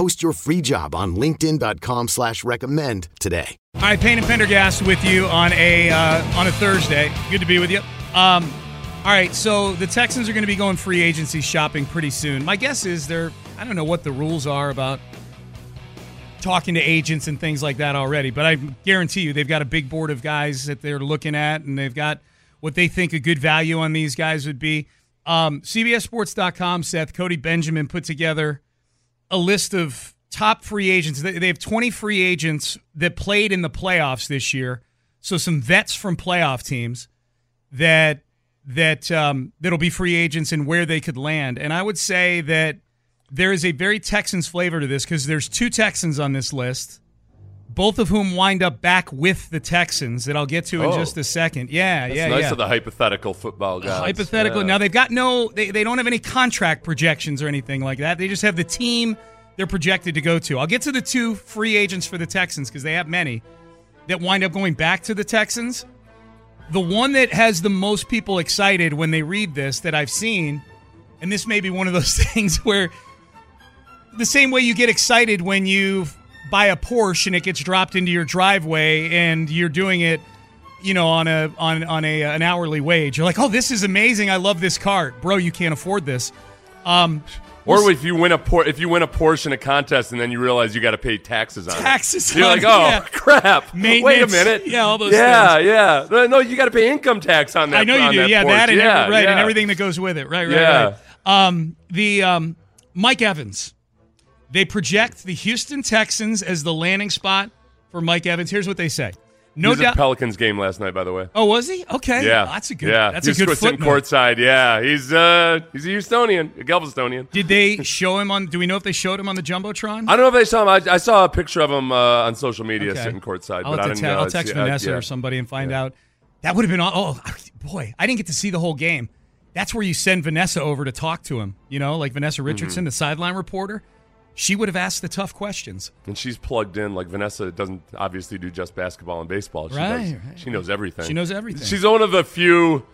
Post your free job on LinkedIn.com slash recommend today. All right, Payne and Pendergast with you on a uh, on a Thursday. Good to be with you. Um, all right, so the Texans are going to be going free agency shopping pretty soon. My guess is they're I don't know what the rules are about talking to agents and things like that already, but I guarantee you they've got a big board of guys that they're looking at, and they've got what they think a good value on these guys would be. Um, CBSSports.com, Seth Cody Benjamin put together a list of top free agents. They have 20 free agents that played in the playoffs this year. So some vets from playoff teams that that um, that'll be free agents and where they could land. And I would say that there is a very Texans flavor to this because there's two Texans on this list, both of whom wind up back with the Texans that I'll get to in Oh. just a second. Yeah, That's yeah, nice yeah. of the hypothetical football guys. Hypothetical. Yeah. Now they've got no, they, they don't have any contract projections or anything like that. They just have the team they're projected to go to. I'll get to the two free agents for the Texans because they have many that wind up going back to the Texans. The one that has the most people excited when they read this that I've seen, and this may be one of those things where the same way you get excited when you buy a Porsche and it gets dropped into your driveway and you're doing it you know on a on on a an hourly wage you're like oh this is amazing i love this car bro you can't afford this um Or if you win a por- if you win a Porsche in a contest and then you realize you got to pay taxes on Taxes it. You're like, oh yeah. crap! Wait a minute. yeah, all those Yeah, things. yeah. No, no, you got to pay income tax on that. i know you do That yeah Porsche. that and yeah, every, right and everything that goes with it right right Yeah. right um the um mike evans they project the houston texans as the landing spot for mike evans here's what they say He no doubt Pelicans game last night, by the way. oh was he okay Yeah, that's a good Yeah, that's he's a good sitting footnote. courtside. Yeah, he's uh he's a Houstonian, a Galvestonian. did they show him on do we know if they showed him on the jumbotron I don't know if they saw him. I, I saw a picture of him uh, on social media Okay. sitting courtside, I'll, but I didn't te- know. I'll text Vanessa yeah. or somebody and find out. That would have been. Oh, boy, I didn't get to see the whole game. That's where you send Vanessa over to talk to him. You know, like Vanessa Richardson, Mhm. the sideline reporter. She would have asked the tough questions. And she's plugged in. Like Vanessa doesn't obviously do just basketball and baseball. She Right, does, right, She knows everything. She knows everything. She's one of the few.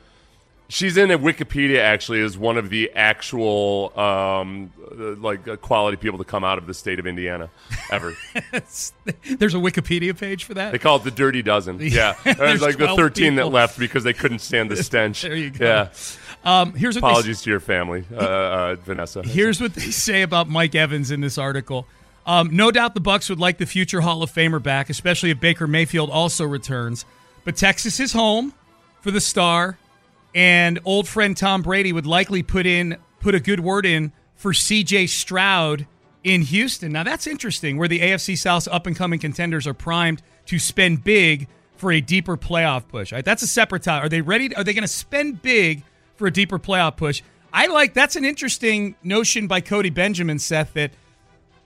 She's in a Wikipedia actually is one of the actual um, like uh, quality people to come out of the state of Indiana ever. There's a Wikipedia page for that. they call it the Dirty Dozen. Yeah, There's like the 13 people. that left because they couldn't stand the stench. There you go. Yeah. Um, here's what they- Apologies to your family, uh, uh, Vanessa. Here's what they say about Mike Evans in this article. Um, no doubt the Bucs would like the future Hall of Famer back, especially if Baker Mayfield also returns. But Texas is home for the star, and old friend Tom Brady would likely put in put a good word in for C.J. Stroud in Houston. Now that's interesting, where the AFC South's up and coming contenders are primed to spend big for a deeper playoff push. Right, that's a separate topic. Are they ready? Are they going to spend big for a deeper playoff push? I like that's an interesting notion by Cody Benjamin, Seth, that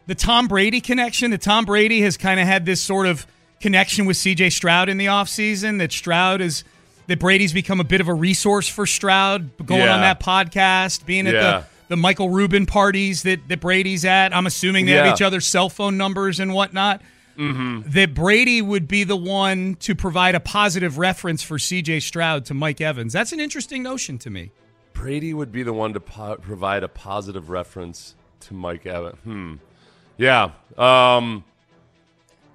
the Tom Brady connection, that Tom Brady has kind of had this sort of connection with CJ Stroud in the offseason, that Stroud is that Brady's become a bit of a resource for Stroud going Yeah. on that podcast, being at Yeah. the, the Michael Rubin parties that, that Brady's at. I'm assuming they Yeah. have each other's cell phone numbers and whatnot. Mm-hmm. That Brady would be the one to provide a positive reference for CJ Stroud to Mike Evans. That's an interesting notion to me. Brady would be the one to po- provide a positive reference to Mike Evans. Hmm. Yeah. Um,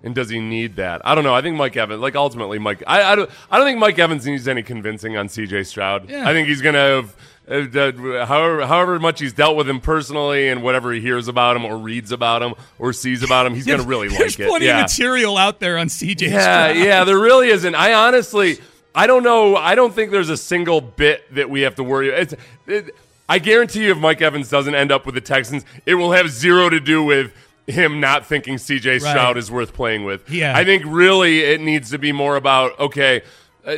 And does he need that? I don't know. I think Mike Evans, like ultimately, Mike. I, I don't. I don't think Mike Evans needs any convincing on C.J. Stroud. Yeah. I think he's gonna have. Uh, however, however much he's dealt with him personally, and whatever he hears about him, or reads about him, or sees about him, he's gonna really like it. There's plenty yeah. of material out there on CJ. Yeah, Stroud. yeah, there really isn't. I honestly, I don't know. I don't think there's a single bit that we have to worry. It's, it, I guarantee you, if Mike Evans doesn't end up with the Texans, it will have zero to do with him not thinking C.J. Right. Stroud is worth playing with. Yeah. I think really it needs to be more about okay,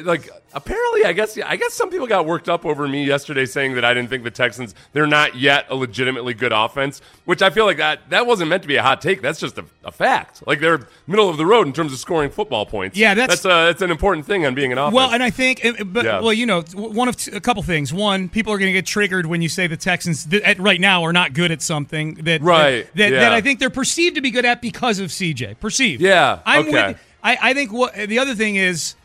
like. Apparently, I guess I guess some people got worked up over me yesterday saying that I didn't think the Texans they're not yet a legitimately good offense, which I feel like that that wasn't meant to be a hot take. That's just a, a fact. Like they're middle of the road in terms of scoring football points. Yeah, that's- that's a, that's an important thing on being an offense. Well, and I think, uh, but Yeah. well, you know, one of t- a couple things. One, people are going to get triggered when you say the Texans th- at, right now are not good at something that Right, that, that, yeah. that I think they're perceived to be good at because of CJ. Perceived. Yeah, I'm okay. with- I, I think what the other thing is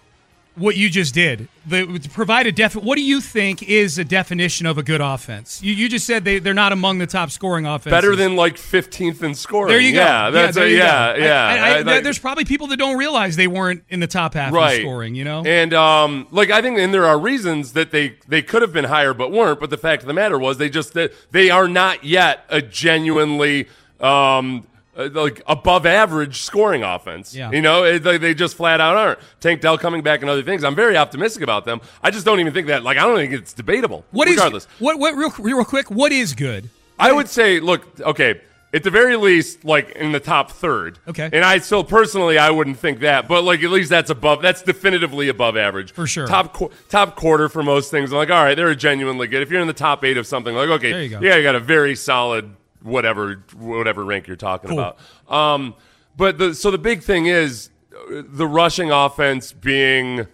what you just did. The, to provide a def. What do you think is a definition of a good offense? You, you just said they they're not among the top scoring offenses. better than like 15th in scoring. There you go. Yeah, that's there a, yeah, yeah. I- I- I- like- there's probably people that don't realize they weren't in the top half right of scoring. You know, and um, like I think, and there are reasons that they they could have been higher but weren't. But the fact of the matter was, they just that they are not yet a genuinely um. Uh, Like above average scoring offense, Yeah. you know, it, they, they just flat out aren't. Tank Dell coming back and other things. I'm very optimistic about them. I just don't even think that. Like, I don't think it's debatable. What is regardless. what what real real quick? What is good? I would say, look, okay, at the very least, like in the top third. Okay. And I still personally, I wouldn't think that, but like at least that's above. That's definitively above average For sure. Top qu- top quarter for most things. I'm like, all right, they're genuinely good. If you're in the top eight of something, like okay, you go. yeah, you got a very solid whatever whatever rank you're talking Cool. about. Um, but the so the big thing is uh, the rushing offense being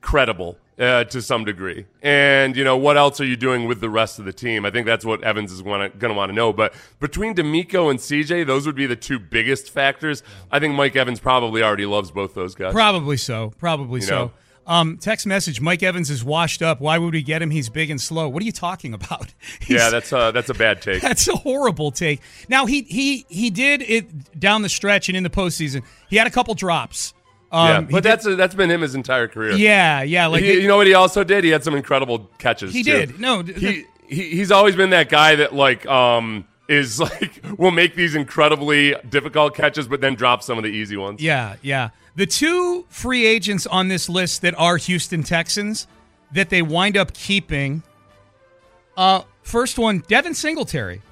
credible uh, to some degree. And, you know, what else are you doing with the rest of the team? I think that's what Evans is going to want to know. But between DeMeco and CJ, those would be the two biggest factors. I think Mike Evans probably already loves both those guys. Probably so. Probably You so. know. Um, text message: Mike Evans is washed up. Why would we get him? He's big and slow. What are you talking about? yeah, that's a, that's a bad take. That's a horrible take. Now he he he did it down the stretch and in the postseason. He had a couple drops. Um, yeah, but that's that's been him his entire career. yeah yeah like He- it- you know what he also did? He had some incredible catches. He too. did. No, he, he he's always been that guy that like um is like will make these incredibly difficult catches, but then drop some of the easy ones. Yeah, yeah. The two free agents on this list that are Houston Texans that they wind up keeping. Uh, first one, Devin Singletary.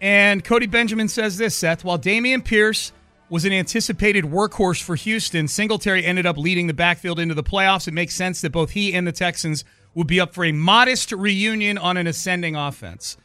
And Cody Benjamin says this, Seth. While Dameon Pierce was an anticipated workhorse for Houston, Singletary ended up leading the backfield into the playoffs. It makes sense that both he and the Texans would be up for a modest reunion on an ascending offense.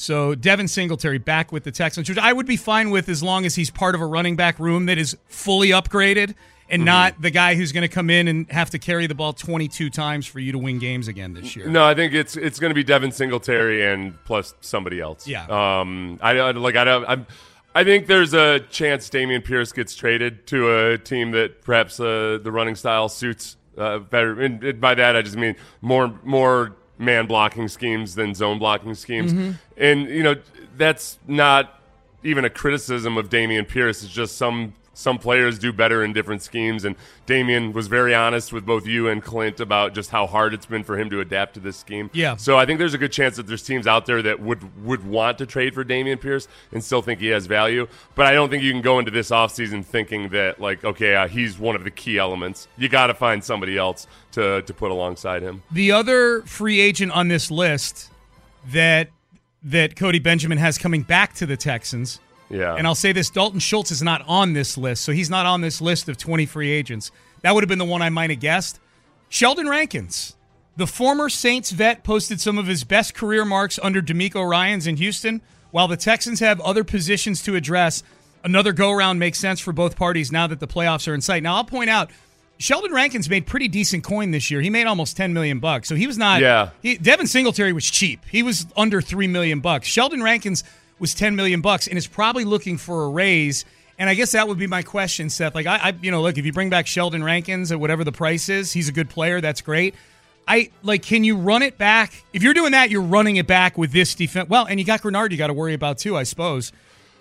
So Devin Singletary back with the Texans, which I would be fine with as long as he's part of a running back room that is fully upgraded and not the guy who's going to come in and have to carry the ball 22 times for you to win games again this year. No, I think it's it's going to be Devin Singletary and plus somebody else. Yeah. Um. I I- like I don't. I'm, I think there's a chance Dameon Pierce gets traded to a team that perhaps uh, the running style suits uh, better. And, and by that, I just mean more more man blocking schemes than zone blocking schemes. Mm-hmm. And you know that's not even a criticism of Dameon Pierce. It's just some some players do better in different schemes. And Dameon was very honest with both you and Clint about just how hard it's been for him to adapt to this scheme. Yeah. So I think there's a good chance that there's teams out there that would would want to trade for Dameon Pierce and still think he has value. But I don't think you can go into this offseason thinking that like, okay, uh, he's one of the key elements. You got to find somebody else to to put alongside him. The other free agent on this list that that Cody Benjamin has coming back to the Texans Yeah. And I'll say this Dalton Schultz is not on this list, so he's not on this list of 20 free agents. That would have been the one I might have guessed. Sheldon Rankins, the former Saints vet, posted some of his best career marks under DeMeco Ryans in Houston. While the Texans have other positions to address, another go around makes sense for both parties now that the playoffs are in sight. Now, I'll point out. Sheldon Rankins made pretty decent coin this year. He made almost 10 million bucks. So he was not Yeah. he, Devin Singletary was cheap. He was under 3 million bucks. Sheldon Rankins was 10 million bucks and is probably looking for a raise. And I guess that would be my question, Seth. Like I, I you know, look, if you bring back Sheldon Rankins at whatever the price is, he's a good player, that's great. I like can you run it back? If you're doing that, you're running it back with this defense. Well, and you got Greenard you got to worry about too, I suppose.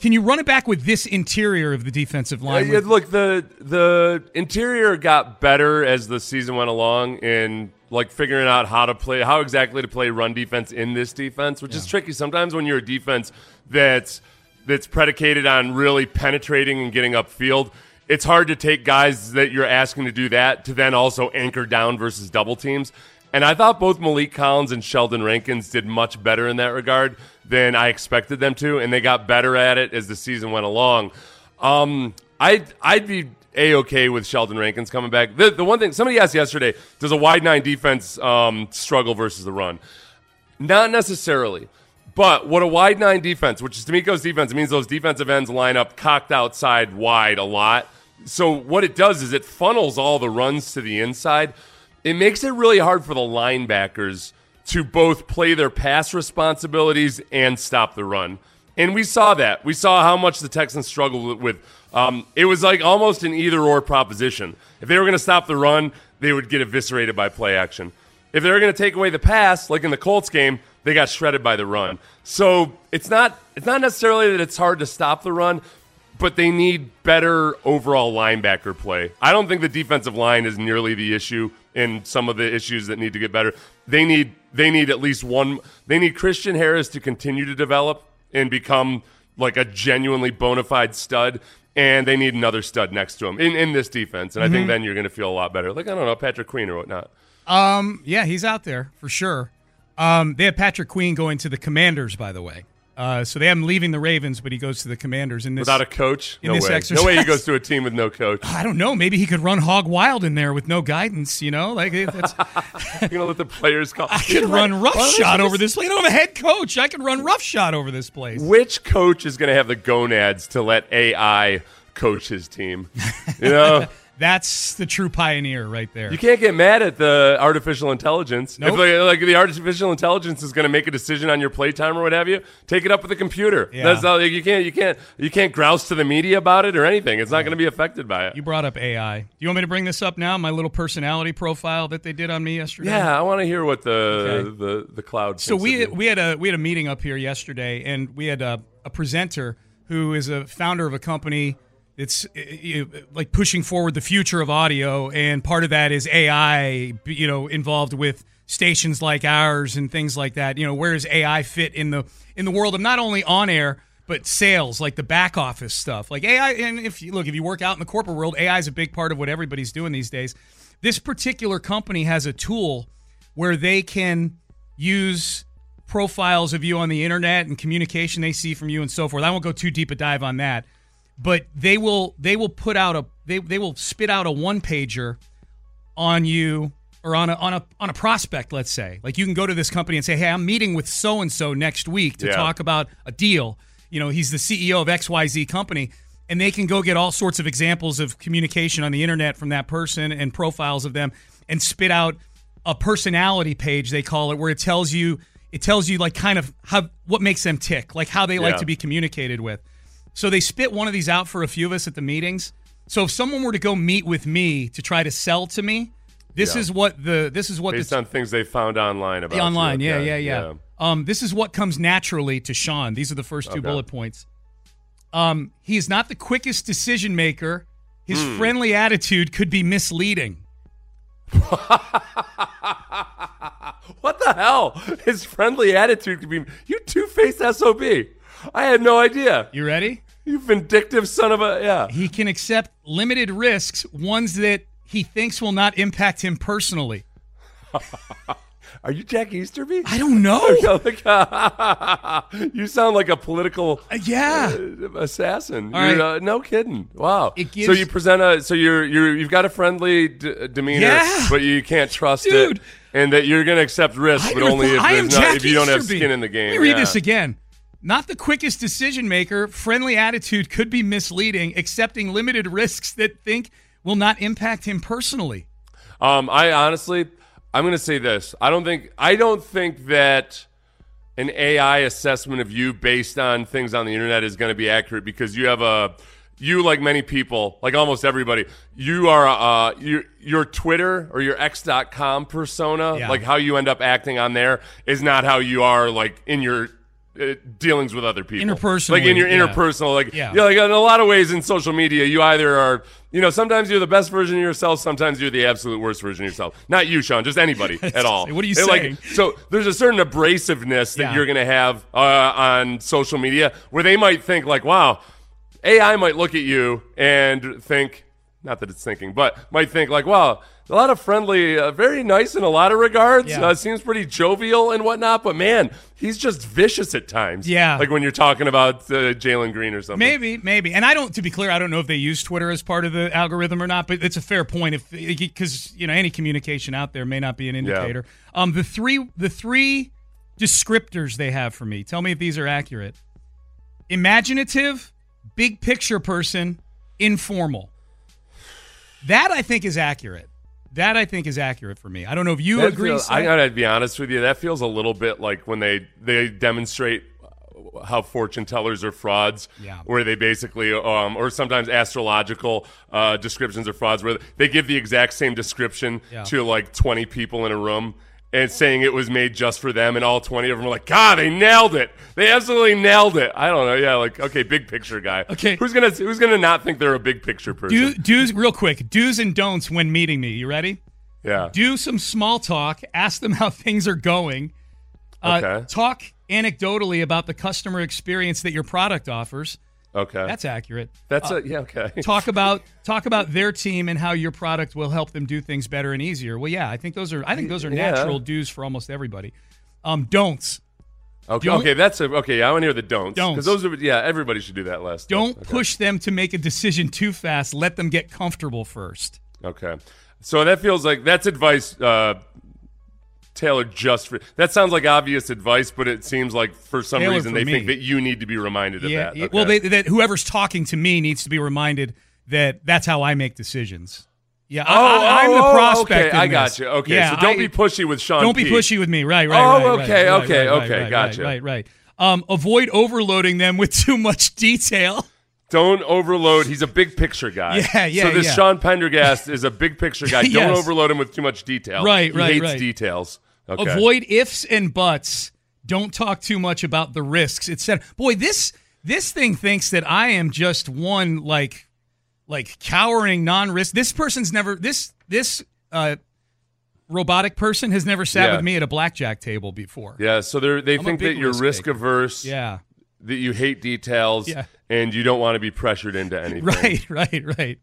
Can you run it back with this interior of the defensive line? Yeah, look, the the interior got better as the season went along in like figuring out how to play, how exactly to play run defense in this defense, which is tricky sometimes when you're a defense that's that's predicated on really penetrating and getting upfield. It's hard to take guys that you're asking to do that to then also anchor down versus double teams. And I thought both Maliek Collins and Sheldon Rankins did much better in that regard than I expected them to, and they got better at it as the season went along. Um, I'd I'd be a okay with Sheldon Rankins coming back. The the one thing somebody asked yesterday, does a wide nine defense um, struggle versus the run? Not necessarily. But what a wide nine defense, which is DeMeco's defense, it means those defensive ends line up cocked outside wide a lot. So what it does is it funnels all the runs to the inside. It makes it really hard for the linebackers to both play their pass responsibilities and stop the run. And we saw that. We saw how much the Texans struggled with. Um, it was like almost an either or proposition. If they were going to stop the run, they would get eviscerated by play action. If they were going to take away the pass, like in the Colts game, they got shredded by the run. So it's not it's not necessarily that it's hard to stop the run, but they need better overall linebacker play. I don't think the defensive line is nearly the issue in some of the issues that need to get better. They need they need at least one they need Christian Harris to continue to develop and become like a genuinely bona fide stud. And they need another stud next to him in, in this defense. And I think then you're going to feel a lot better. Like, I don't know, Patrick Queen or whatnot. Um, yeah, he's out there for sure. Um, they have Patrick Queen going to the Commanders, by the way. Uh, so they have him leaving the Ravens, but he goes to the Commanders in this. Without a coach? in No this way. exercise. No way he goes to a team with no coach. I don't know. Maybe he could run hog wild in there with no guidance. You know, like that's, You're going to let the players call. I could run roughshod over this. place. I don't have a head coach. I could run roughshod over this place. Which coach is going to have the gonads to let AI coach his team? You know? That's the true pioneer right there. You can't get mad at the artificial intelligence. Nope. If like, like the artificial intelligence is going to make a decision on your playtime or what have you, take it up with the computer. Yeah. That's all, you can't you can't you can't grouse to the media about it or anything. It's not going to be affected by it. You brought up AI. Do you want me to bring this up now? My little personality profile that they did on me yesterday. yeah, I want to hear what the Okay. the the cloud. So we we had a we had a meeting up here yesterday, and we had a, a presenter who is a founder of a company uh, like pushing forward the future of audio, and part of that is AI. You know, involved with stations like ours and things like that. You know, where does AI fit in the in the world of not only on air but sales, like the back office stuff, like AI. And if you look, if you work out in the corporate world, AI is a big part of what everybody's doing these days. This particular company has a tool where they can use profiles of you on the internet and communication they see from you and so forth. I won't go too deep a dive on that, but they will they will put out a they, they will spit out a one pager on you or on a on a on a prospect, let's say. Like you can go to this company and say, "Hey, I'm meeting with so and so next week to Yeah. talk about a deal." You know, he's the CEO of XYZ company and they can go get all sorts of examples of communication on the internet from that person and profiles of them and spit out a personality page they call it where it tells you it tells you like kind of how what makes them tick, like how they like to be communicated with. So they spit one of these out for a few of us at the meetings. So if someone were to go meet with me to try to sell to me, this Yeah. is what the this is what based the, on things they found online about online, you. yeah, Okay, yeah, yeah, Um, this is what comes naturally to Sean. These are the first two Okay. bullet points. Um, he is not the quickest decision maker. His Hmm. friendly attitude could be misleading. What the hell? His friendly attitude could be you two faced sob. I had no idea. You ready? You vindictive son of a yeah. He can accept limited risks, ones that he thinks will not impact him personally. Are you Jack Easterby? I don't know. you sound like a political Uh, yeah. uh, assassin. You're, right. uh, no kidding. Wow. It so you present a so you're you're you've got a friendly d- demeanor, Yeah. but you can't trust Dude. it, and that you're going to accept risks, I but only thought- if, if you don't have skin in the game. Let me read Yeah. this again. Not the quickest decision maker, friendly attitude could be misleading, accepting limited risks that think will not impact him personally. Um, I honestly, I'm going to say this. I don't think I don't think that an AI assessment of you based on things on the internet is going to be accurate because you have a you like many people, like almost everybody, you are uh your your Twitter or your X.com persona, Yeah. like how you end up acting on there is not how you are like in your uh, dealings with other people, interpersonal, like in your yeah. interpersonal, like Yeah. yeah, like in a lot of ways in social media, you either are, you know, sometimes you're the best version of yourself, sometimes you're the absolute worst version of yourself. Not you, Sean, just anybody at all. What are you like- saying? so there's a certain abrasiveness that Yeah. you're going to have uh, on social media where they might think like, wow, AI might look at you and think, not that it's thinking, but might think like, wow, a lot of friendly, uh, very nice in a lot of regards. Yeah. Uh, seems pretty jovial and whatnot, but man, he's just vicious at times. Yeah. like when you're talking about uh, Jalen Green or something. Maybe, maybe. And I don't, to be clear, I don't know if they use Twitter as part of the algorithm or not, but it's a fair point if because you know any communication out there may not be an indicator. Yeah. Um, the three, the three descriptors they have for me. Tell me if these are accurate. Imaginative, big picture person, informal. That I think is accurate. That I think is accurate for me. I don't know if you That agree. feels- I gotta be honest with you. That feels a little bit like when they they demonstrate how fortune tellers are frauds. Yeah. Where they basically, um, or sometimes astrological uh, descriptions are frauds, where they give the exact same description Yeah. to like twenty people in a room. And saying it was made just for them, and all twenty of them are like, "God, they nailed it! They absolutely nailed it!" I don't know, yeah, like, okay, big picture guy. Okay. who's gonna who's gonna not think they're a big picture person? Do, do's real quick. Do's and don'ts when meeting me. You ready? yeah, do some small talk, ask them how things are going. Uh, Okay. Talk anecdotally about the customer experience that your product offers. Okay, That's accurate. that's a yeah, okay. Talk about talk about their team and how your product will help them do things better and easier. Well, yeah, I think those are I think those are Yeah. natural do's for almost everybody. Um, don'ts. Okay, Don't- okay, that's a okay. Yeah, I want to hear the don'ts Don'ts. because those are yeah. Everybody should do that last. Don't Okay. push them to make a decision too fast. Let them get comfortable first. Okay, so that feels like that's advice uh, tailored just for. That sounds like obvious advice, but it seems like for some Tailored reason for they me. think that you need to be reminded of that. yeah, Okay. Well, they, that whoever's talking to me needs to be reminded that that's how I make decisions. Yeah, Oh, I, am oh, the prospect. Okay, I got you. Okay, Yeah, so don't I- be pushy with Sean. Don't be pushy with me. Right, right. Oh, right, right, okay, right, okay, right, okay, right, gotcha. Right, right, right. Um, avoid overloading them with too much detail. Don't overload. He's a big picture guy. Yeah, yeah, So this yeah. Sean Pendergast is a big picture guy. Don't Yes. overload him with too much detail. Right, he right, hates right. details. Okay. Avoid ifs and buts. Don't talk too much about the risks. It said, boy, this this thing thinks that I am just one like like cowering non-risk. This person's never this this uh robotic person has never sat Yeah. with me at a blackjack table before. Yeah, so they're, they I'm think that you're risk averse. Yeah. That you hate details Yeah. and you don't want to be pressured into anything. Right, right, right.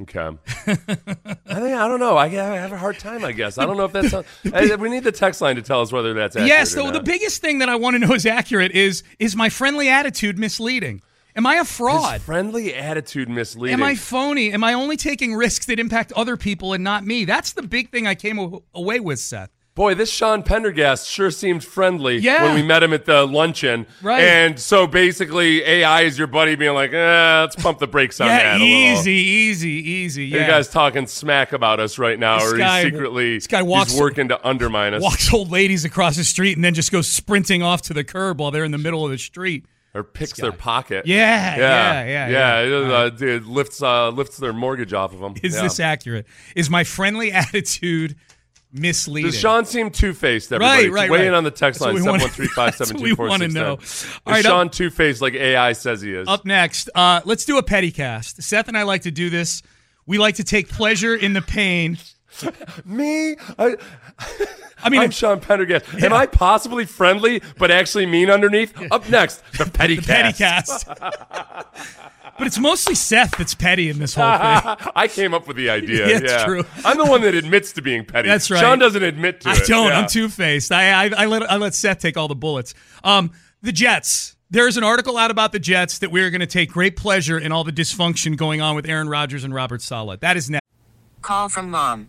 Okay. I think I don't know. I, I have a hard time. I guess I don't know if that's. I, we need the text line to tell us whether that's accurate. Yes, though the biggest thing that I want to know is accurate is is my friendly attitude misleading? Am I a His fraud? friendly attitude misleading. Am I phony? Am I only taking risks that impact other people and not me? That's the big thing I came away with, Seth. Boy, this Sean Pendergast sure seemed friendly Yeah. when we met him at the luncheon. Right. And so basically, AI is your buddy being like, eh, let's pump the brakes on yeah, that easy, easy, easy. You Yeah. guys talking smack about us right now, This or guy- he's secretly this guy walks- he's working to undermine us. walks old ladies across the street and then just goes sprinting off to the curb while they're in the middle of the street. or picks their pocket. Yeah, yeah, yeah, yeah. it, uh, dude, lifts uh, lifts their mortgage off of them. Is Yeah. this accurate? Is my friendly attitude misleading? Does Sean seem two faced? Everybody, Right, right, Weigh right. in on the text That's line seven one three five seven two four six nine. All right, Sean two faced like AI says he is? Up next, uh, let's do a petty cast. Seth and I like to do this. We like to take pleasure in the pain. Me? I, I mean, I'm Sean Pendergast. Am I possibly friendly but actually mean underneath? Up next, the petty the cast. petty cast. but it's mostly Seth that's petty in this whole thing. I came up with the idea. Yeah, it's yeah. true. I'm the one that admits to being petty. That's right. Sean doesn't admit to I it. don't. Yeah. I'm two faced. I, I I let I let Seth take all the bullets. Um, the Jets. There's an article out about the Jets that we're going to take great pleasure in all the dysfunction going on with Aaron Rodgers and Robert Saleh. That is next. Call from mom.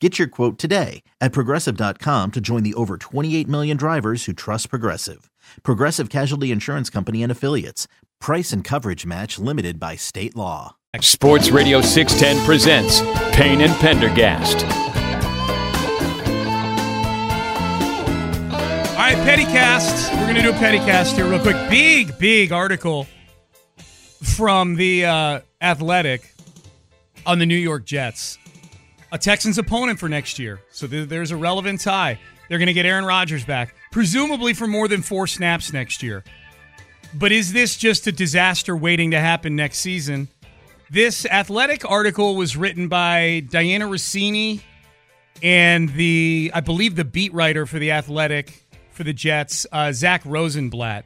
Get your quote today at progressive.com to join the over 28 million drivers who trust Progressive. Progressive Casualty Insurance Company and Affiliates. Price and coverage match limited by state law. Sports Radio 610 presents Payne and Pendergast. All right, Pettycast. We're going to do a Pettycast here real quick. Big, big article from the uh, Athletic on the New York Jets. A Texans opponent for next year. So th- there's a relevant tie. They're going to get Aaron Rodgers back, presumably for more than four snaps next year. But is this just a disaster waiting to happen next season? This athletic article was written by Dianna Russini and the, I believe, the beat writer for the athletic for the Jets, uh, Zach Rosenblatt.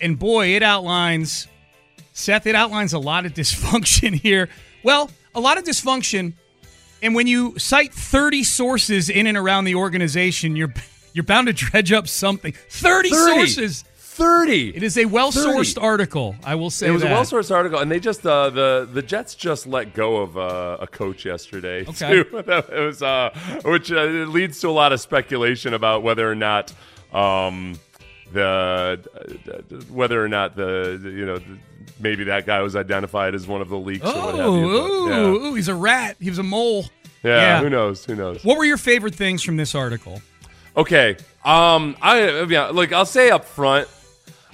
And boy, it outlines, Seth, it outlines a lot of dysfunction here. Well, a lot of dysfunction. And when you cite 30 sources in and around the organization, you're you're bound to dredge up something. 30, 30. sources. 30. It is a well-sourced 30. article. I will say It was that. a well-sourced article, and they just uh, the the Jets just let go of uh, a coach yesterday. Okay. too. That was uh, which uh, it leads to a lot of speculation about whether or not um, the whether or not the, you know the, maybe that guy was identified as one of the leaks or what have Oh, you. but, ooh, yeah. ooh, he's a rat. He was a mole. Yeah, Yeah. who knows? Who knows? What were your favorite things from this article? Okay. Um, I yeah, like I'll say up front,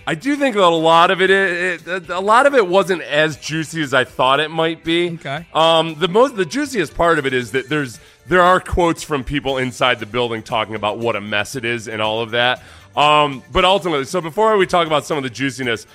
I do think that a lot of it, it, it, a lot of it wasn't as juicy as I thought it might be. Okay. Um, the most, the juiciest part of it is that there's there are quotes from people inside the building talking about what a mess it is and all of that. Um, but ultimately, so before we talk about some of the juiciness,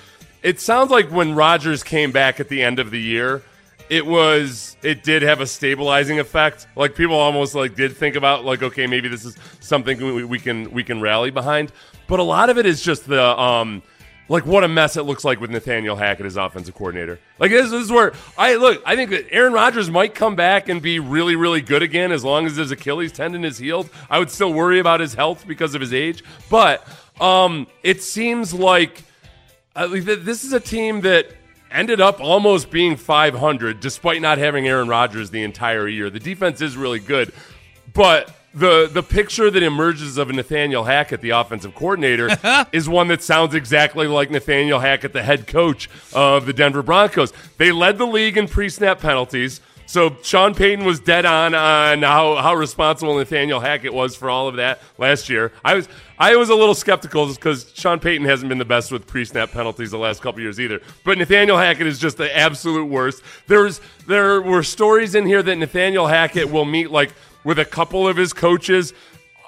it sounds like when Rodgers came back at the end of the year, it was it did have a stabilizing effect. Like people almost like did think about like okay maybe this is something we, we can we can rally behind. But a lot of it is just the um like what a mess it looks like with Nathaniel Hackett as offensive coordinator. Like this, this is where I look. I think that Aaron Rodgers might come back and be really really good again as long as his Achilles tendon is healed. I would still worry about his health because of his age, but um it seems like uh, this is a team that ended up almost being 500 despite not having Aaron Rodgers the entire year. The defense is really good, but the the picture that emerges of Nathaniel Hackett, the offensive coordinator, is one that sounds exactly like Nathaniel Hackett, the head coach of the Denver Broncos. They led the league in pre-snap penalties. So Sean Payton was dead on on how, how responsible Nathaniel Hackett was for all of that last year. I was I was a little skeptical because Sean Payton hasn't been the best with pre-snap penalties the last couple years either. But Nathaniel Hackett is just the absolute worst. There's there were stories in here that Nathaniel Hackett will meet like with a couple of his coaches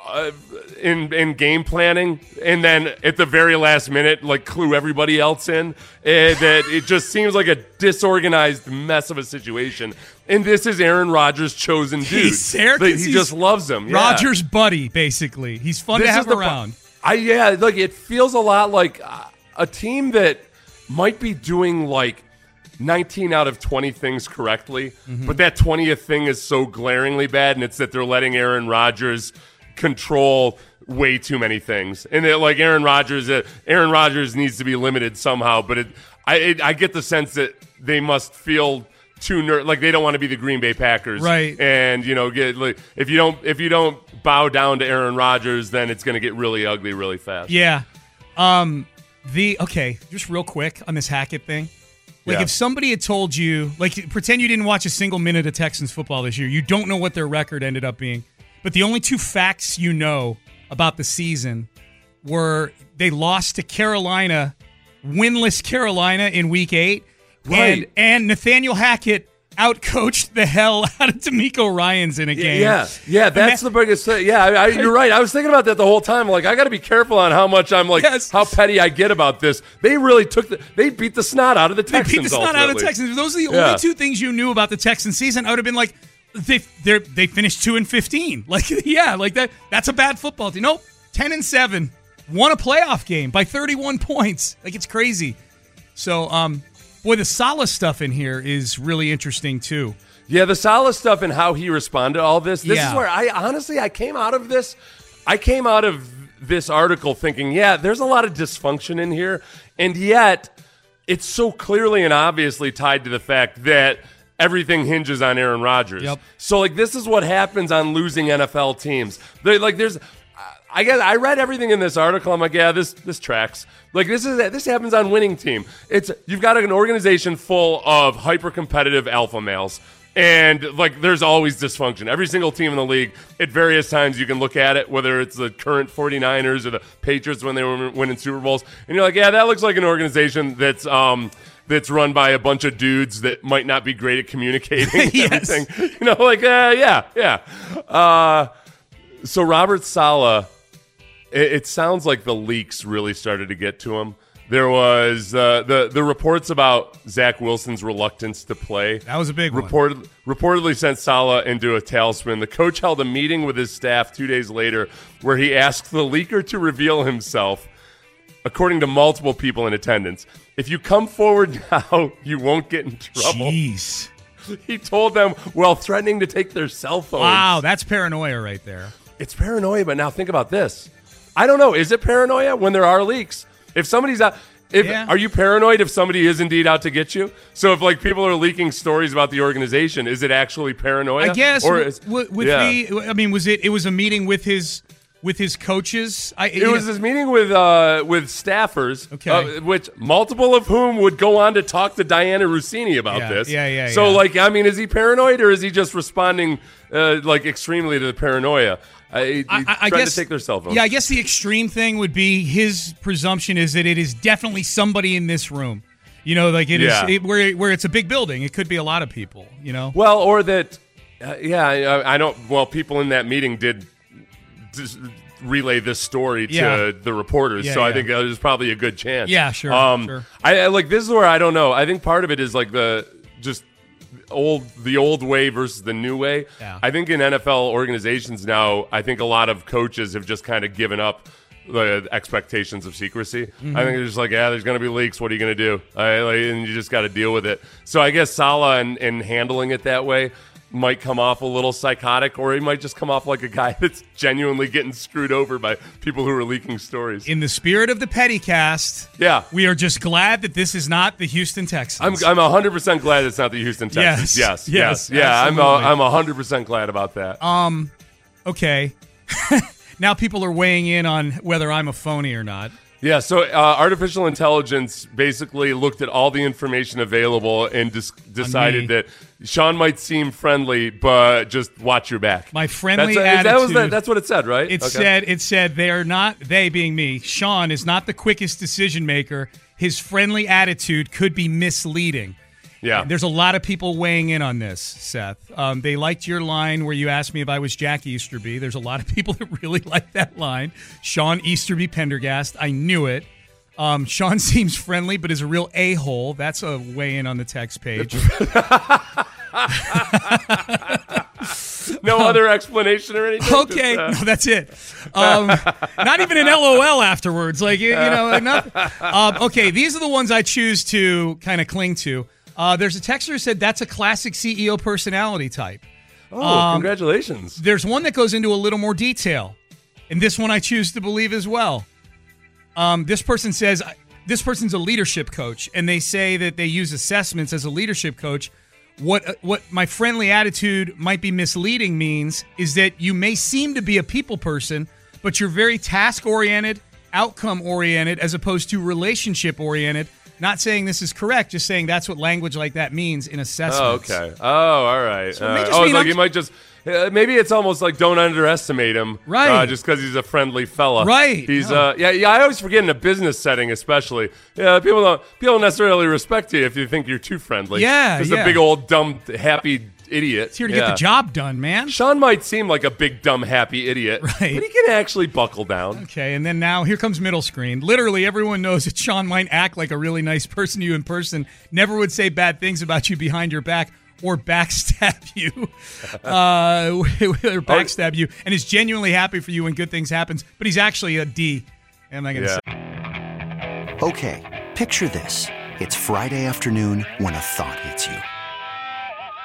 uh, in in game planning, and then at the very last minute, like clue everybody else in. And that it just seems like a disorganized mess of a situation. And this is Aaron Rodgers' chosen dude. He's there Like, he just loves him. Yeah. Rodgers' buddy, basically. He's fun This to have around. I yeah, look, it feels a lot like uh, a team that might be doing like 19 out of 20 things correctly, Mm-hmm. but that 20th thing is so glaringly bad, and it's that they're letting Aaron Rodgers control way too many things, and that like Aaron Rodgers, uh, Aaron Rodgers needs to be limited somehow. But it, I, it, I get the sense that they must feel too ner- like they don't want to be the Green Bay Packers, Right. And you know, get like if you don't if you don't bow down to Aaron Rodgers, then it's going to get really ugly really fast. Yeah. Um the okay, just real quick on this Hackett thing. Like Yeah. if somebody had told you, like pretend you didn't watch a single minute of Texans football this year. You don't know what their record ended up being. But the only two facts you know about the season were they lost to Carolina winless Carolina in Week Eight, Right. and and Nathaniel Hackett outcoached the hell out of DeMeco Ryan's in a game. Yeah, yeah, that's the biggest thing. Yeah, I, I, you're right. I was thinking about that the whole time. Like, I got to be careful on how much I'm like, Yes. how petty I get about this. They really took the, they beat the snot out of the Texans. They beat the snot out of the. Texans. If those are the Yeah. only two things you knew about the Texans season, I would have been like, they they they finished two and fifteen. Like, yeah, like that. That's a bad football team. Nope, ten and seven, won a playoff game by thirty one points. Like it's crazy. So, um, boy, the Saleh stuff in here is really interesting too. Yeah, the Saleh stuff and how he responded to all this. This Yeah. is where I honestly I came out of this. I came out of this article thinking, yeah, there's a lot of dysfunction in here, and yet it's so clearly and obviously tied to the fact that everything hinges on Aaron Rodgers. Yep. So like this is what happens on losing NFL teams. They like there's I guess I read everything in this article. I'm like, yeah, this this tracks. Like this is this happens on winning team. It's you've got an organization full of hyper competitive alpha males. And like there's always dysfunction. Every single team in the league, at various times you can look at it, whether it's the current 49ers or the Patriots when they were winning Super Bowls, and you're like, yeah, that looks like an organization that's um that's run by a bunch of dudes that might not be great at communicating Yes. everything. You know, like uh, yeah, yeah. Uh, so Robert Saleh, it, it sounds like the leaks really started to get to him. There was uh, the the reports about Zach Wilson's reluctance to play. That was a big one. Reportedly sent Saleh into a tailspin. The coach held a meeting with his staff two days later where he asked the leaker to reveal himself. According to multiple people in attendance, if you come forward now, you won't get in trouble. Jeez. He told them while threatening to take their cell phones. Wow, that's paranoia right there. It's paranoia, but now think about this. I don't know. Is it paranoia when there are leaks? If somebody's out, if Yeah. are you paranoid if somebody is indeed out to get you? So if like people are leaking stories about the organization, is it actually paranoia? I guess Or is, w- with yeah. the, I mean, was it? It was a meeting with his with his coaches. I, It was this meeting with uh, with staffers, Okay. uh, which multiple of whom would go on to talk to Dianna Russini about Yeah, this. yeah, yeah, So, yeah. like, I mean, is he paranoid or is he just responding uh, like extremely to the paranoia? I, I, I guess to take their cell phones. Yeah, I guess the extreme thing would be his presumption is that it is definitely somebody in this room. You know, like it is Yeah. it, where where it's a big building. It could be a lot of people. You know. Well, or that, uh, yeah, I, I don't. Well, people in that meeting did relay this story to Yeah. the reporters, Yeah, so I think there's probably a good chance. Yeah, sure, Um, sure. I, I like this is where I don't know. I think part of it is like the just old the old way versus the new way. Yeah. I think in NFL organizations now, I think a lot of coaches have just kind of given up the expectations of secrecy. Mm-hmm. I think they're just like, yeah, there's going to be leaks. What are you going to do? I, like, and you just got to deal with it. So I guess Saleh and, and handling it that way might come off a little psychotic, or he might just come off like a guy that's genuinely getting screwed over by people who are leaking stories. In the spirit of the Pettycast, yeah. we are just glad that this is not the Houston Texans. I'm, I'm 100% glad it's not the Houston Texans. Yes, Yes, yes, yes, yeah. I'm, absolutely. I'm 100% glad about that. um, okay. now people are weighing in on whether I'm a phony or not. Yeah, so uh, artificial intelligence basically looked at all the information available and dis- decided that Sean might seem friendly, but just watch your back. My friendly that's, that was the, attitude- that's what it said, right? It Okay. said it said they are not they being me. Sean is not the quickest decision maker. His friendly attitude could be misleading. Yeah. There's a lot of people weighing in on this, Seth. Um, they liked your line where you asked me if I was Jack Easterby. There's a lot of people that really like that line. Sean Easterby Pendergast. I knew it. Um, Sean seems friendly, but is a real a hole. That's a weigh in on the text page. no other explanation or anything. Um, Okay, Just, uh, no, that's it. Um, not even an LOL afterwards. Like you, you know, not, um, okay. These are the ones I choose to kind of cling to. Uh, there's a texter who said that's a classic CEO personality type. oh, um, congratulations. There's one that goes into a little more detail, and this one I choose to believe as well. Um, this person says this person's a leadership coach, and they say that they use assessments as a leadership coach. What uh, what my friendly attitude might be misleading means is that you may seem to be a people person, but you're very task oriented, outcome oriented, as opposed to relationship oriented. Not saying this is correct, just saying that's what language like that means in Oh, assessments. okay. Oh, all right. So Uh, oh, like I'm- you might just. Uh, maybe it's almost like don't underestimate him, Right. Uh, just because he's a friendly fella, Right. He's No. uh, yeah, yeah. I always forget in a business setting, especially. Yeah, people don't people don't necessarily respect you if you think you're too friendly. Yeah, just yeah. a big old dumb happy idiot. It's here to Yeah. get the job done, man. Sean might seem like a big dumb happy idiot, Right. but he can actually buckle down. Okay, and then now here comes middle screen. Literally, everyone knows that Sean might act like a really nice person to you in person, never would say bad things about you behind your back or backstab you, uh, or backstab you, and is genuinely happy for you when good things happens. But he's actually a D. Am not gonna Yeah. say. Okay, picture this. It's Friday afternoon when a thought hits you.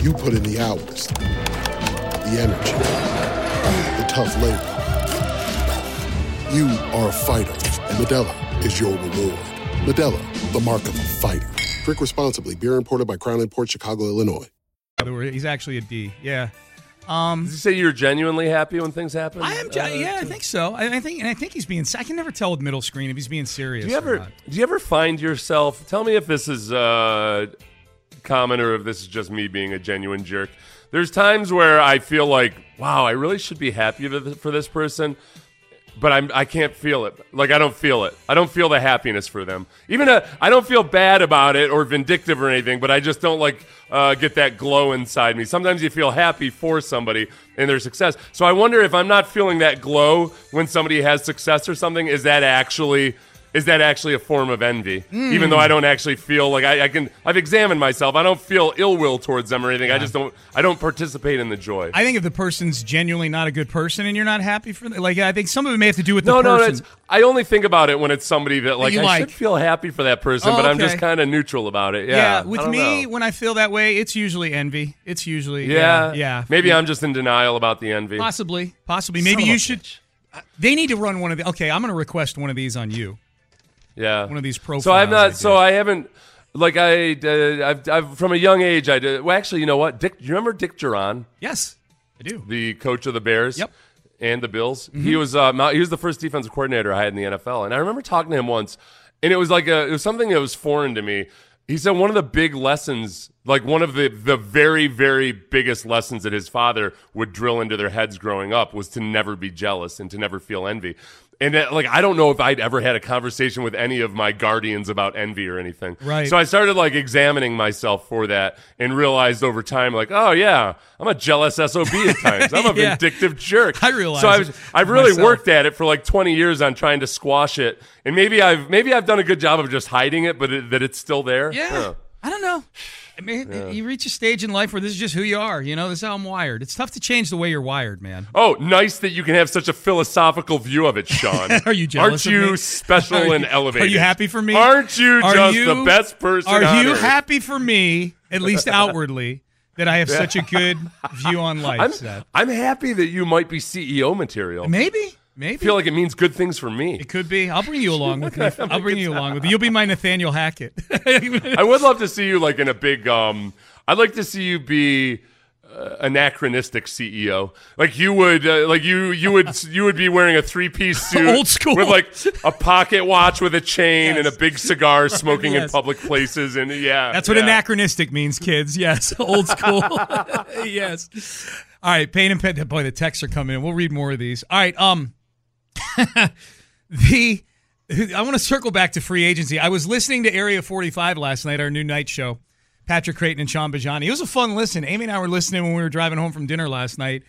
You put in the hours, the energy, the tough labor. You are a fighter, and Modelo is your reward. Modelo, the mark of a fighter. Drink responsibly. Beer imported by Crown Port Chicago, Illinois. He's actually a D. Yeah. Um, Did you say you're genuinely happy when things happen? I am. Uh, yeah, I think so. I, I think, and I think he's being. I can never tell with middle screen if he's being serious. Do you or ever not. do you ever find yourself? Tell me if this is uh, common or if this is just me being a genuine jerk. There's times where I feel like, wow, I really should be happy for this person, but I'm I can't feel it. Like I don't feel it. I don't feel the happiness for them. Even I I don't feel bad about it or vindictive or anything, but I just don't like uh, get that glow inside me. Sometimes you feel happy for somebody and their success. So I wonder if I'm not feeling that glow when somebody has success or something. Is that actually is that actually a form of envy? Mm. Even though I don't actually feel like I, I can, I've examined myself. I don't feel ill will towards them or anything. I just don't. I don't participate in the joy. I think if the person's genuinely not a good person and you're not happy for them, like I think some of it may have to do with no, the no, person. it's, I only think about it when it's somebody that like I like. should feel happy for that person, Oh, but I'm just kind of neutral about it. Yeah, with me, know. when I feel that way, it's usually envy. It's usually yeah, yeah, yeah. Maybe I'm just in denial about the envy. possibly, possibly. Maybe you should. They need to run one of the. Okay, I'm going to request one of these on you. Yeah, One of these profiles. So I'm not. do. So I haven't. Like I, uh, I've, I've from a young age. I did. Well, actually, you know what? Dick. You remember Dick Jauron? Yes, I do. the coach of the Bears. Yep. And the Bills. Mm-hmm. He was uh, he was the first defensive coordinator I had in the NFL, and I remember talking to him once, and it was like a, it was something that was foreign to me. He said one of the big lessons, like one of the the very very biggest lessons that his father would drill into their heads growing up was to never be jealous and to never feel envy. And that, like I don't know if I'd ever had a conversation with any of my guardians about envy or anything. Right. So I started like examining myself for that and realized over time, like, oh yeah, I'm a jealous sob at times. I'm a Yeah. vindictive jerk. I realized. So I've I've really myself. worked at it for like 20 years on trying to squash it, and maybe I've maybe I've done a good job of just hiding it, but it, that it's still there. Yeah. Huh. I don't know. I mean, you reach a stage in life where this is just who you are. You know, this is how I'm wired. It's tough to change the way you're wired, man. Oh, nice that you can have such a philosophical view of it, Sean. Are you jealous Aren't you special Are and you- elevated? Are you happy for me? Aren't you Are just you- the best person? Are you earth? happy for me, at least outwardly, that I have such a good view on life. I'm, Seth. I'm happy that you might be CEO material. Maybe, maybe. I feel like it means good things for me. It could be. I'll bring you along with me. I'll bring you along with me. You'll be my Nathaniel Hackett. I would love to see you like in a big. um I'd like to see you be uh, anachronistic CEO. Like you would, uh, like you, you would, you would be wearing a three piece suit, Old school. with like a pocket watch with a chain and a big cigar, smoking in public places, and yeah, That's what yeah. anachronistic means, kids. Yes, old school. yes. All right, pain and pen. Boy, the texts are coming in. We'll read more of these. All right. Um, the I want to circle back to free agency. I was listening to Area 45 last night, our new night show. Patrick Creighton and Sean Bajani. It was a fun listen. Amy and I were listening when we were driving home from dinner last night,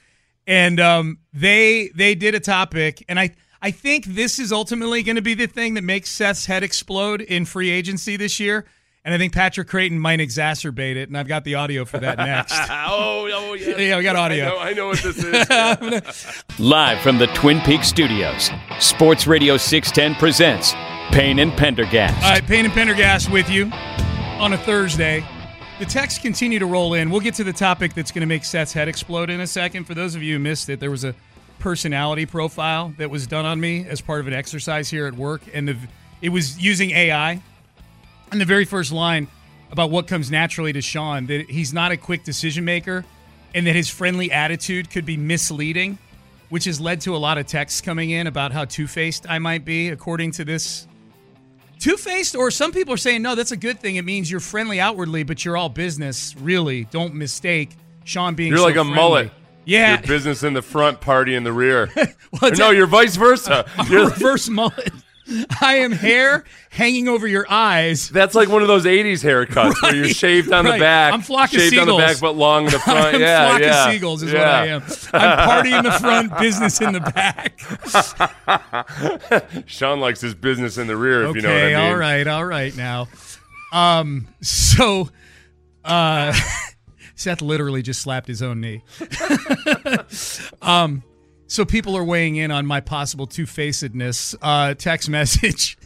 and um, they they did a topic, and I I think this is ultimately going to be the thing that makes Seth's head explode in free agency this year. And I think Patrick Creighton might exacerbate it, and I've got the audio for that next. oh, oh, yeah. Yeah, we got audio. I know, I know what this is. Live from the Twin Peaks studios, Sports Radio 610 presents Payne and Pendergast. All right, Payne and Pendergast with you on a Thursday. The texts continue to roll in. We'll get to the topic that's going to make Seth's head explode in a second. For those of you who missed it, there was a personality profile that was done on me as part of an exercise here at work, and the, it was using AI. And the very first line about what comes naturally to Sean that he's not a quick decision maker, and that his friendly attitude could be misleading, which has led to a lot of texts coming in about how two faced I might be, according to this Two faced, or some people are saying, no, that's a good thing. It means you're friendly outwardly, but you're all business. Really, don't mistake Sean being. You're so like a friendly. mullet. Yeah. Your business in the front, party in the rear. Well, no, a- you're vice versa. A You're- reverse mullet. I am hair hanging over your eyes. That's like one of those '80s haircuts where you're shaved on the back, I'm flock of shaved on the seagulls. back, but long in the front. I'm yeah, flock yeah. of seagulls is yeah. what I am. I'm party in the front, business in the back. Sean likes his business in the rear, if okay, you know what I mean. all right, all right now. Um, so uh Seth literally just slapped his own knee. um so people are weighing in on my possible two-facedness. Uh text message.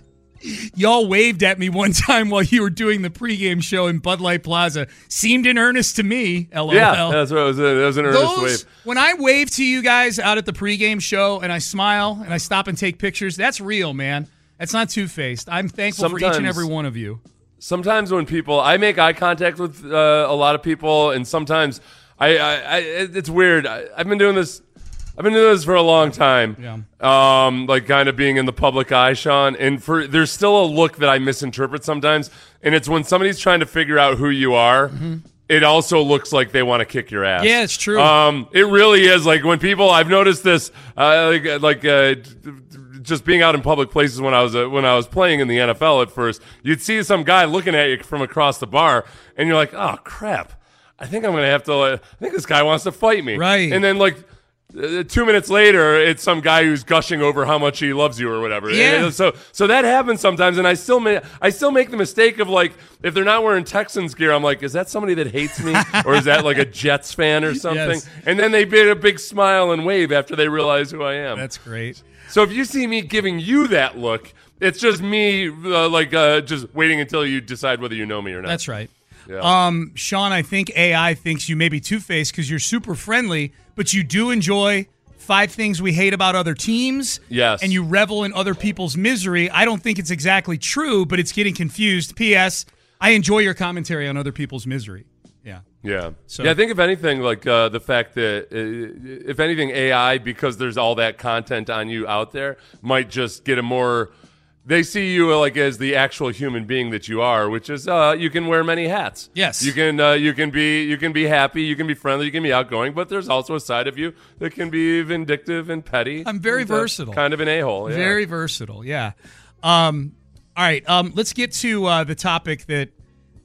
Y'all waved at me one time while you were doing the pregame show in Bud Light Plaza. Seemed in earnest to me. LOL. Yeah, that's what it was. That was an earnest Those, wave. when I wave to you guys out at the pregame show and I smile and I stop and take pictures, that's real, man. That's not two faced. I'm thankful for each and every one of you. Sometimes when people, I make eye contact with uh, a lot of people, and sometimes I, I, I it's weird. I, I've been doing this. I've been doing this for a long time. Yeah. Um, like kind of being in the public eye, Sean. And for there's still a look that I misinterpret sometimes, and it's when somebody's trying to figure out who you are. It also looks like they want to kick your ass. Mm-hmm. Yeah, it's true. Um, it really is. Like when people, I've noticed this. Uh, like, like uh, just being out in public places when I was uh, when I was playing in the NFL at first, you'd see some guy looking at you from across the bar, and you're like, "Oh crap! I think I'm gonna have to. Uh, I think this guy wants to fight me." Right. And then like. Uh, two minutes later, it's some guy who's gushing over how much he loves you or whatever. Yeah. And so, so that happens sometimes, and I still, ma- I still make the mistake of like, if they're not wearing Texans gear, I'm like, is that somebody that hates me, or is that like a Jets fan or something? Yes. And then they get a big smile and wave after they realize who I am. That's great. So if you see me giving you that look, it's just me, uh, like, uh, just waiting until you decide whether you know me or not. That's right. Yeah. Um, Sean, I think AI thinks you may be two faced because you're super friendly, but you do enjoy five things we hate about other teams. Yes. And you revel in other people's misery. I don't think it's exactly true, but it's getting confused. P.S. I enjoy your commentary on other people's misery. Yeah. Yeah. So- yeah, I think if anything, like uh, the fact that, uh, if anything, AI, because there's all that content on you out there, might just get a more. They see you like as the actual human being that you are, which is uh, you can wear many hats. Yes. you can. Uh, you can be. You can be happy. You can be friendly. You can be outgoing. But there's also a side of you that can be vindictive and petty. I'm very uh, versatile. kind of an a hole. Yeah. Very versatile. Yeah. Um, all right. Um, let's get to uh, the topic that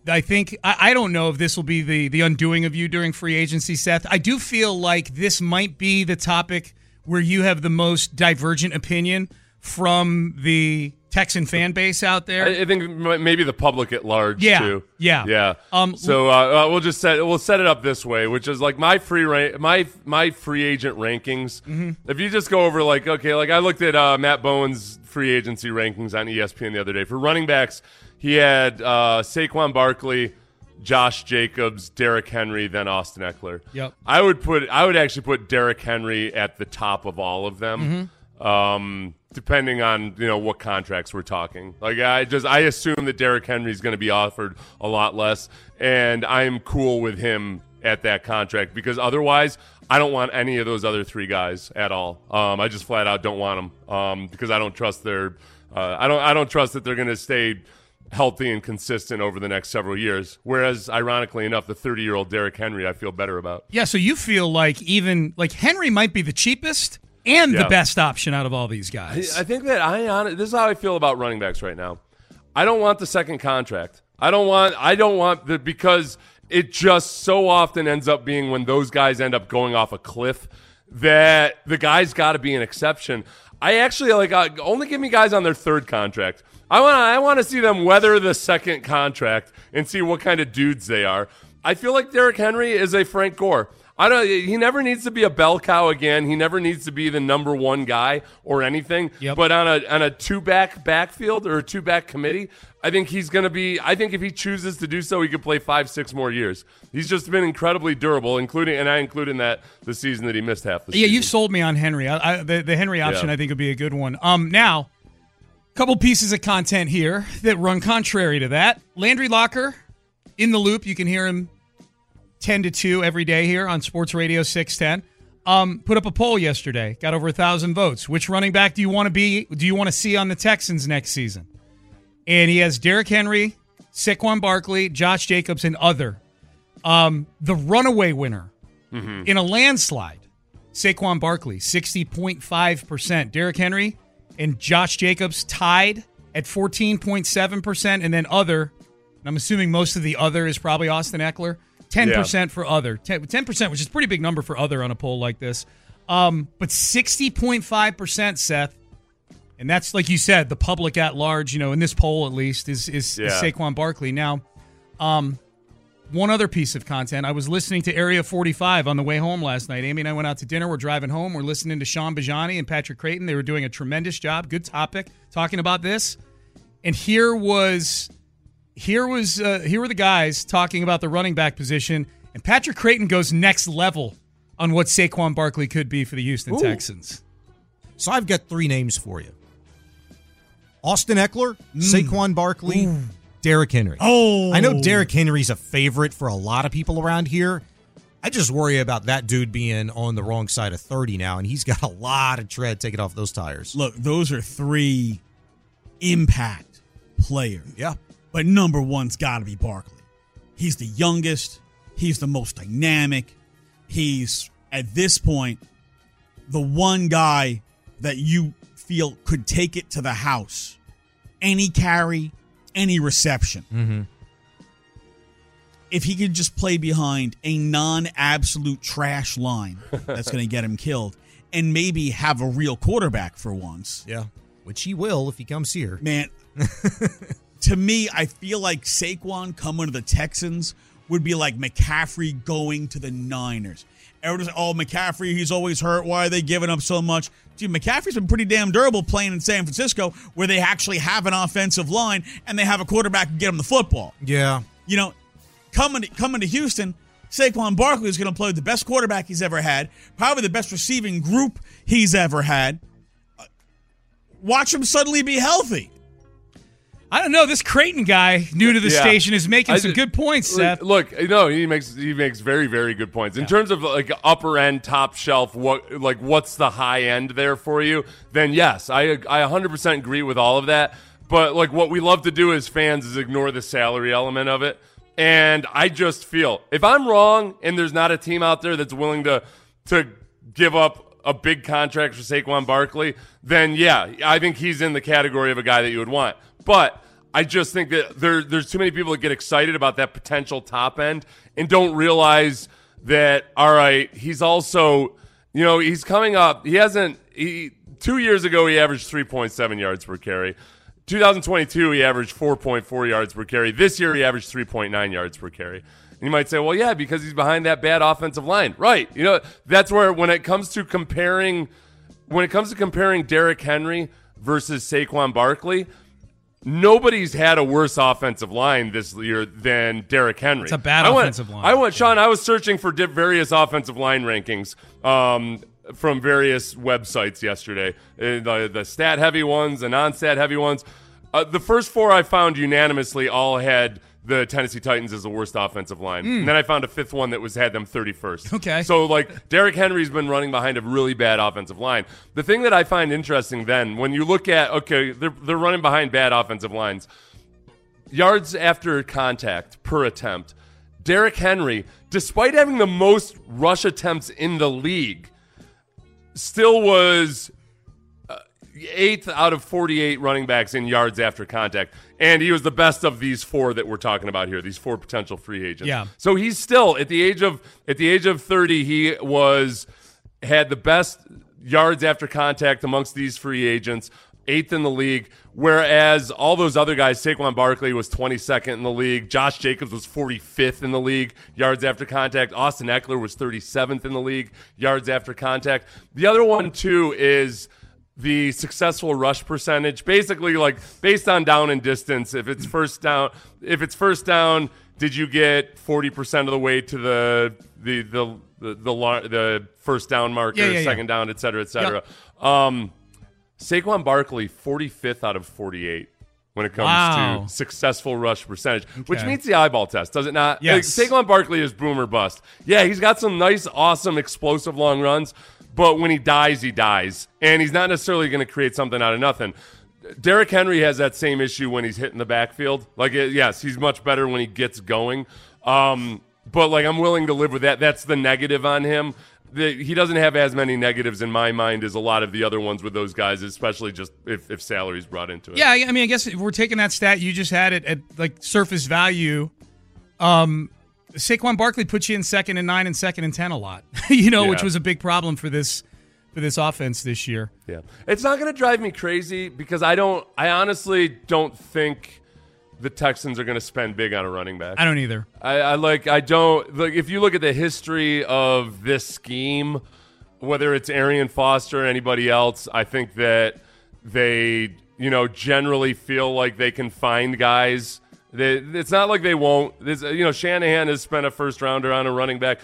I think I, I don't know if this will be the the undoing of you during free agency, Seth. I do feel like this might be the topic where you have the most divergent opinion from the Texan fan base out there. I, I think maybe the public at large Yeah, too. yeah. yeah. Um, so uh, uh, we'll just set we'll set it up this way, which is like my free ra- my my free agent rankings. Mhm. If you just go over like okay, like I looked at uh, Matt Bowen's free agency rankings on ESPN the other day for running backs. He had uh, Saquon Barkley, Josh Jacobs, Derrick Henry, then Austin Ekeler. Yep. I would put I would actually put Derrick Henry at the top of all of them. Hmm. Um, depending on you know what contracts we're talking. Like I just I assume that Derrick Henry is going to be offered a lot less, and I'm cool with him at that contract because otherwise I don't want any of those other three guys at all. Um, I just flat out don't want them um, because I don't trust their uh, I don't I don't trust that they're going to stay healthy and consistent over the next several years. Whereas, ironically enough, the 30 year old Derrick Henry, I feel better about. Yeah, so you feel like even like Henry might be the cheapest and the best option out of all these guys. I think that I this is how I feel about running backs right now. I don't want the second contract. I don't want I don't want the because it just so often ends up being when those guys end up going off a cliff that the guy's got to be an exception. I actually like uh, only give me guys on their third contract. I want I want to see them weather the second contract and see what kind of dudes they are. I feel like Derrick Henry is a Frank Gore. I don't. He never needs to be a bell cow again. He never needs to be the number one guy or anything. Yep. But on a on a two back backfield or a two back committee, I think he's going to be. I think if he chooses to do so, he could play five, six more years. He's just been incredibly durable, including and I include in that the season that he missed half the yeah, season. you've sold me on Henry. I, I, the, the Henry option Yeah. I think would be a good one. Um, now, couple pieces of content here that run contrary to that. Landry Locker in the loop. You can hear him 10 to 2 every day here on Sports Radio 610. Um, put up a poll yesterday, got over a thousand votes. Which running back do you want to be? Do you want to see on the Texans next season? And he has Derrick Henry, Saquon Barkley, Josh Jacobs, and other. Um, the runaway winner in a landslide, Saquon Barkley, 60.5%. Derrick Henry and Josh Jacobs tied at 14.7%. And then other, and I'm assuming most of the other is probably Austin Ekeler, 10% for other. 10, 10%, which is a pretty big number for other on a poll like this. Um, but 60.5%, Seth. And that's like you said, the public at large, you know, in this poll at least, is is, is Yeah. Saquon Barkley. Now, um, one other piece of content. I was listening to Area 45 on the way home last night. Amy and I went out to dinner. We're driving home. We're listening to Sean Bajani and Patrick Creighton. They were doing a tremendous job. Good topic talking about this. And here was here was uh, here were the guys talking about the running back position. And Patrick Creighton goes next level on what Saquon Barkley could be for the Houston Ooh. Texans. So I've got three names for you: Austin Ekeler, Saquon Barkley, Derrick Henry. Oh, I know Derrick Henry's a favorite for a lot of people around here. I just worry about that dude being on the wrong side of thirty now, and he's got a lot of tread taken off those tires. Look, those are three impact players. Yeah. But number one's got to be Barkley. He's the youngest. He's the most dynamic. He's, at this point, the one guy that you feel could take it to the house. Any carry, any reception. Mm-hmm. If he could just play behind a non absolute trash line that's going to get him killed and maybe have a real quarterback for once. Yeah. Which he will if he comes here. Man, to me, I feel like Saquon coming to the Texans would be like McCaffrey going to the Niners. Everyone's like, oh, McCaffrey, he's always hurt. Why are they giving up so much? Dude, McCaffrey's been pretty damn durable playing in San Francisco where they actually have an offensive line and they have a quarterback can get him the football. Yeah. You know, coming to, coming to Houston, Saquon Barkley is going to play with the best quarterback he's ever had, probably the best receiving group he's ever had. Uh, Watch him suddenly be healthy. I don't know. This Creighton guy, new to the Yeah. station, is making I some good points, Look- Seth. Look, no, he makes he makes very very good points in terms of like upper end, top shelf. What like what's the high end there for you? Then yes, I I 100 percent agree with all of that. But like what we love to do as fans is ignore the salary element of it. And I just feel if I'm wrong and there's not a team out there that's willing to to give up a big contract for Saquon Barkley, then yeah, I think he's in the category of a guy that you would want. But I just think that there, there's too many people that get excited about that potential top end and don't realize that, all right, he's also, you know, he's coming up. He hasn't, he, two years ago, he averaged 3.7 yards per carry. 2022, he averaged 4.4 yards per carry. This year, he averaged 3.9 yards per carry. And you might say, well, yeah, because he's behind that bad offensive line. Right. You know, that's where when it comes to comparing when it comes to comparing Derrick Henry versus Saquon Barkley, nobody's had a worse offensive line this year than Derrick Henry. It's a bad I went- offensive line. I went, Sean. I was searching for various offensive line rankings um, from various websites yesterday. Uh, the, the stat heavy ones, the non stat heavy ones. Uh, the first four I found unanimously all had the Tennessee Titans is the worst offensive line, Mm. and then I found a fifth one that was had them 31st. Okay. So like Derrick Henry's been running behind a really bad offensive line. The thing that I find interesting then, when you look at okay, they're they're running behind bad offensive lines. Yards after contact per attempt. Derrick Henry, despite having the most rush attempts in the league, still was eighth out of 48 running backs in yards after contact. And he was the best of these four that we're talking about here, these four potential free agents. Yeah. So he's still at the age of at the age of 30, he was had the best yards after contact amongst these free agents, eighth in the league. Whereas all those other guys, Saquon Barkley was 22nd in the league, Josh Jacobs was 45th in the league, yards after contact. Austin Ekeler was 37th in the league, yards after contact. The other one too is the successful rush percentage basically like based on down and distance if it's first down if it's first down did you get 40% of the way to the the the the the, the first down marker Yeah, yeah, yeah. second down et cetera et cetera um Saquon Barkley 45th out of 48 when it comes Wow. to successful rush percentage which Okay. meets the eyeball test does it not Yes. Like, Saquon Barkley is boomer bust yeah he's got some nice awesome explosive long runs but when he dies, he dies. And he's not necessarily going to create something out of nothing. Derrick Henry has that same issue when he's hitting the backfield. Like, yes, he's much better when he gets going. Um, but, like, I'm willing to live with that. That's the negative on him. The, he doesn't have as many negatives in my mind as a lot of the other ones with those guys, especially just if, if salary's brought into it. Yeah, I mean, I guess if we're taking that stat you just had it at like surface value. Um, Saquon Barkley puts you in second and nine and second and ten a lot, you know, which was a big problem for this for this offense this year. Yeah. It's not going to drive me crazy because I don't, I honestly don't think the Texans are going to spend big on a running back. I don't either. I, I like, I don't, like, if you look at the history of this scheme, whether it's Arian Foster or anybody else, I think that they, you know, generally feel like they can find guys. They, it's not like they won't. This, you know, Shanahan has spent a first rounder on a running back.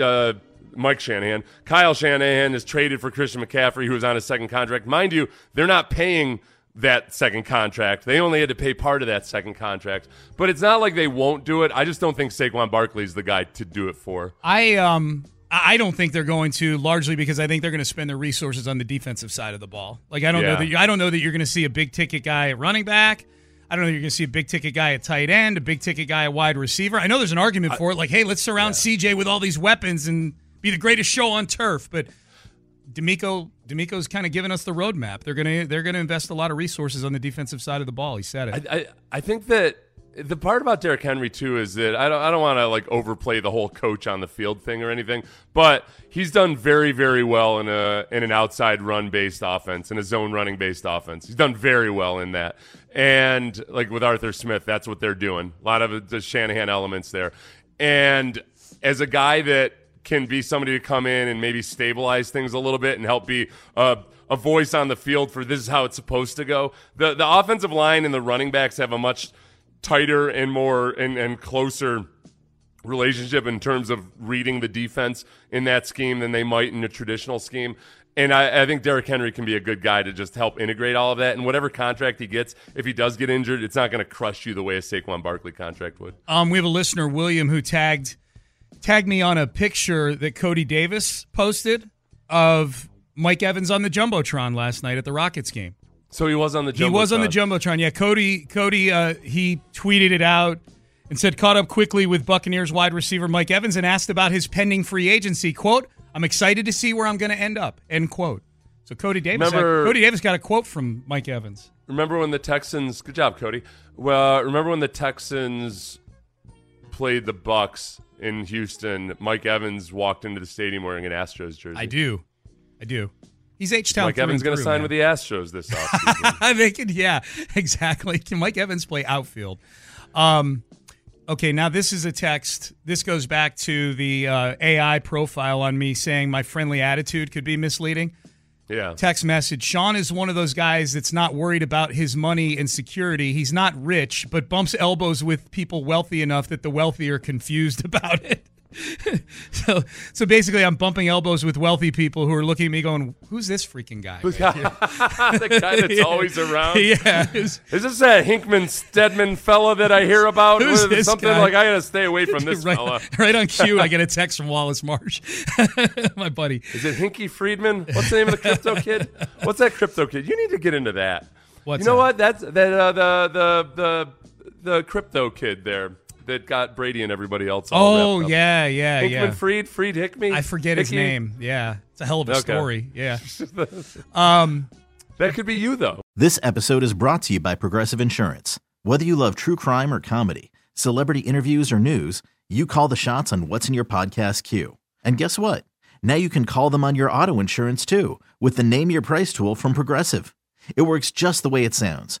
Uh, Mike Shanahan. Kyle Shanahan is traded for Christian McCaffrey, who is on a second contract. Mind you, they're not paying that second contract. They only had to pay part of that second contract. But it's not like they won't do it. I just don't think Saquon Barkley is the guy to do it for. I um I don't think they're going to largely because I think they're going to spend their resources on the defensive side of the ball. Like I don't know that you, I don't know that you're going to see a big ticket guy running back. I don't know you're going to see a big ticket guy at tight end, a big ticket guy at wide receiver. I know there's an argument for it, like, hey, let's surround CJ with all these weapons and be the greatest show on turf. But DeMeco, DeMeco's kind of given us the roadmap. They're gonna they're gonna invest a lot of resources on the defensive side of the ball. He said it. I, I, I think that the part about Derrick Henry too is that I don't I don't want to like overplay the whole coach on the field thing or anything, but he's done very very well in a in an outside run based offense in a zone running based offense. He's done very well in that, and like with Arthur Smith, that's what they're doing. A lot of the Shanahan elements there, and as a guy that can be somebody to come in and maybe stabilize things a little bit and help be a, a voice on the field for this is how it's supposed to go. The the offensive line and the running backs have a much tighter and more and, and closer relationship in terms of reading the defense in that scheme than they might in a traditional scheme. And I, I think Derrick Henry can be a good guy to just help integrate all of that. And whatever contract he gets, if he does get injured, it's not going to crush you the way a Saquon Barkley contract would. Um, we have a listener, William, who tagged tagged me on a picture that Cody Davis posted of Mike Evans on the jumbotron last night at the Rockets game. So he was on the jumbotron. He was on the Jumbotron. jumbotron. Yeah, Cody. Cody. Uh, he tweeted it out and said caught up quickly with Buccaneers wide receiver Mike Evans and asked about his pending free agency. "Quote: I'm excited to see where I'm going to end up." End quote. So Cody Davis. Remember- Cody Davis got a quote from Mike Evans. Remember when the Texans? Good job, Cody. Well, remember when the Texans played the Bucs in Houston? Mike Evans walked into the stadium wearing an Astros jersey. I do. I do. He's H Town. Mike Evans going to sign with the Astros this offseason. they could, yeah, exactly. Can Mike Evans play outfield? Um, okay, now this is a text. This goes back to the uh, AI profile on me saying my friendly attitude could be misleading. Yeah. text message. Sean is one of those guys that's not worried about his money and security. He's not rich, but bumps elbows with people wealthy enough that the wealthy are confused about it. so, so basically, I'm bumping elbows with wealthy people who are looking at me, going, "Who's this freaking guy?" the guy that's Yeah. always around. Yeah. Is this that Hinkman Stedman fella that I hear about? Who's this Something guy? like I gotta stay away from this right, fella. right on cue, I get a text from Wallace Marsh, my buddy. Is it Hinky Friedman? What's the name of the crypto kid? What's that crypto kid? You need to get into that. What's you know that? what? That's that uh, the the the the crypto kid there that got Brady and everybody else. All Oh yeah, yeah, Hinkman yeah. Freed, Fried Hickman. I forget his name. Yeah, it's a hell of a Okay. story. Yeah. Um, that could be you though. This episode is brought to you by Progressive Insurance. Whether you love true crime or comedy, celebrity interviews or news, you call the shots on what's in your podcast queue. And guess what? Now you can call them on your auto insurance too with the Name Your Price tool from Progressive. It works just the way it sounds.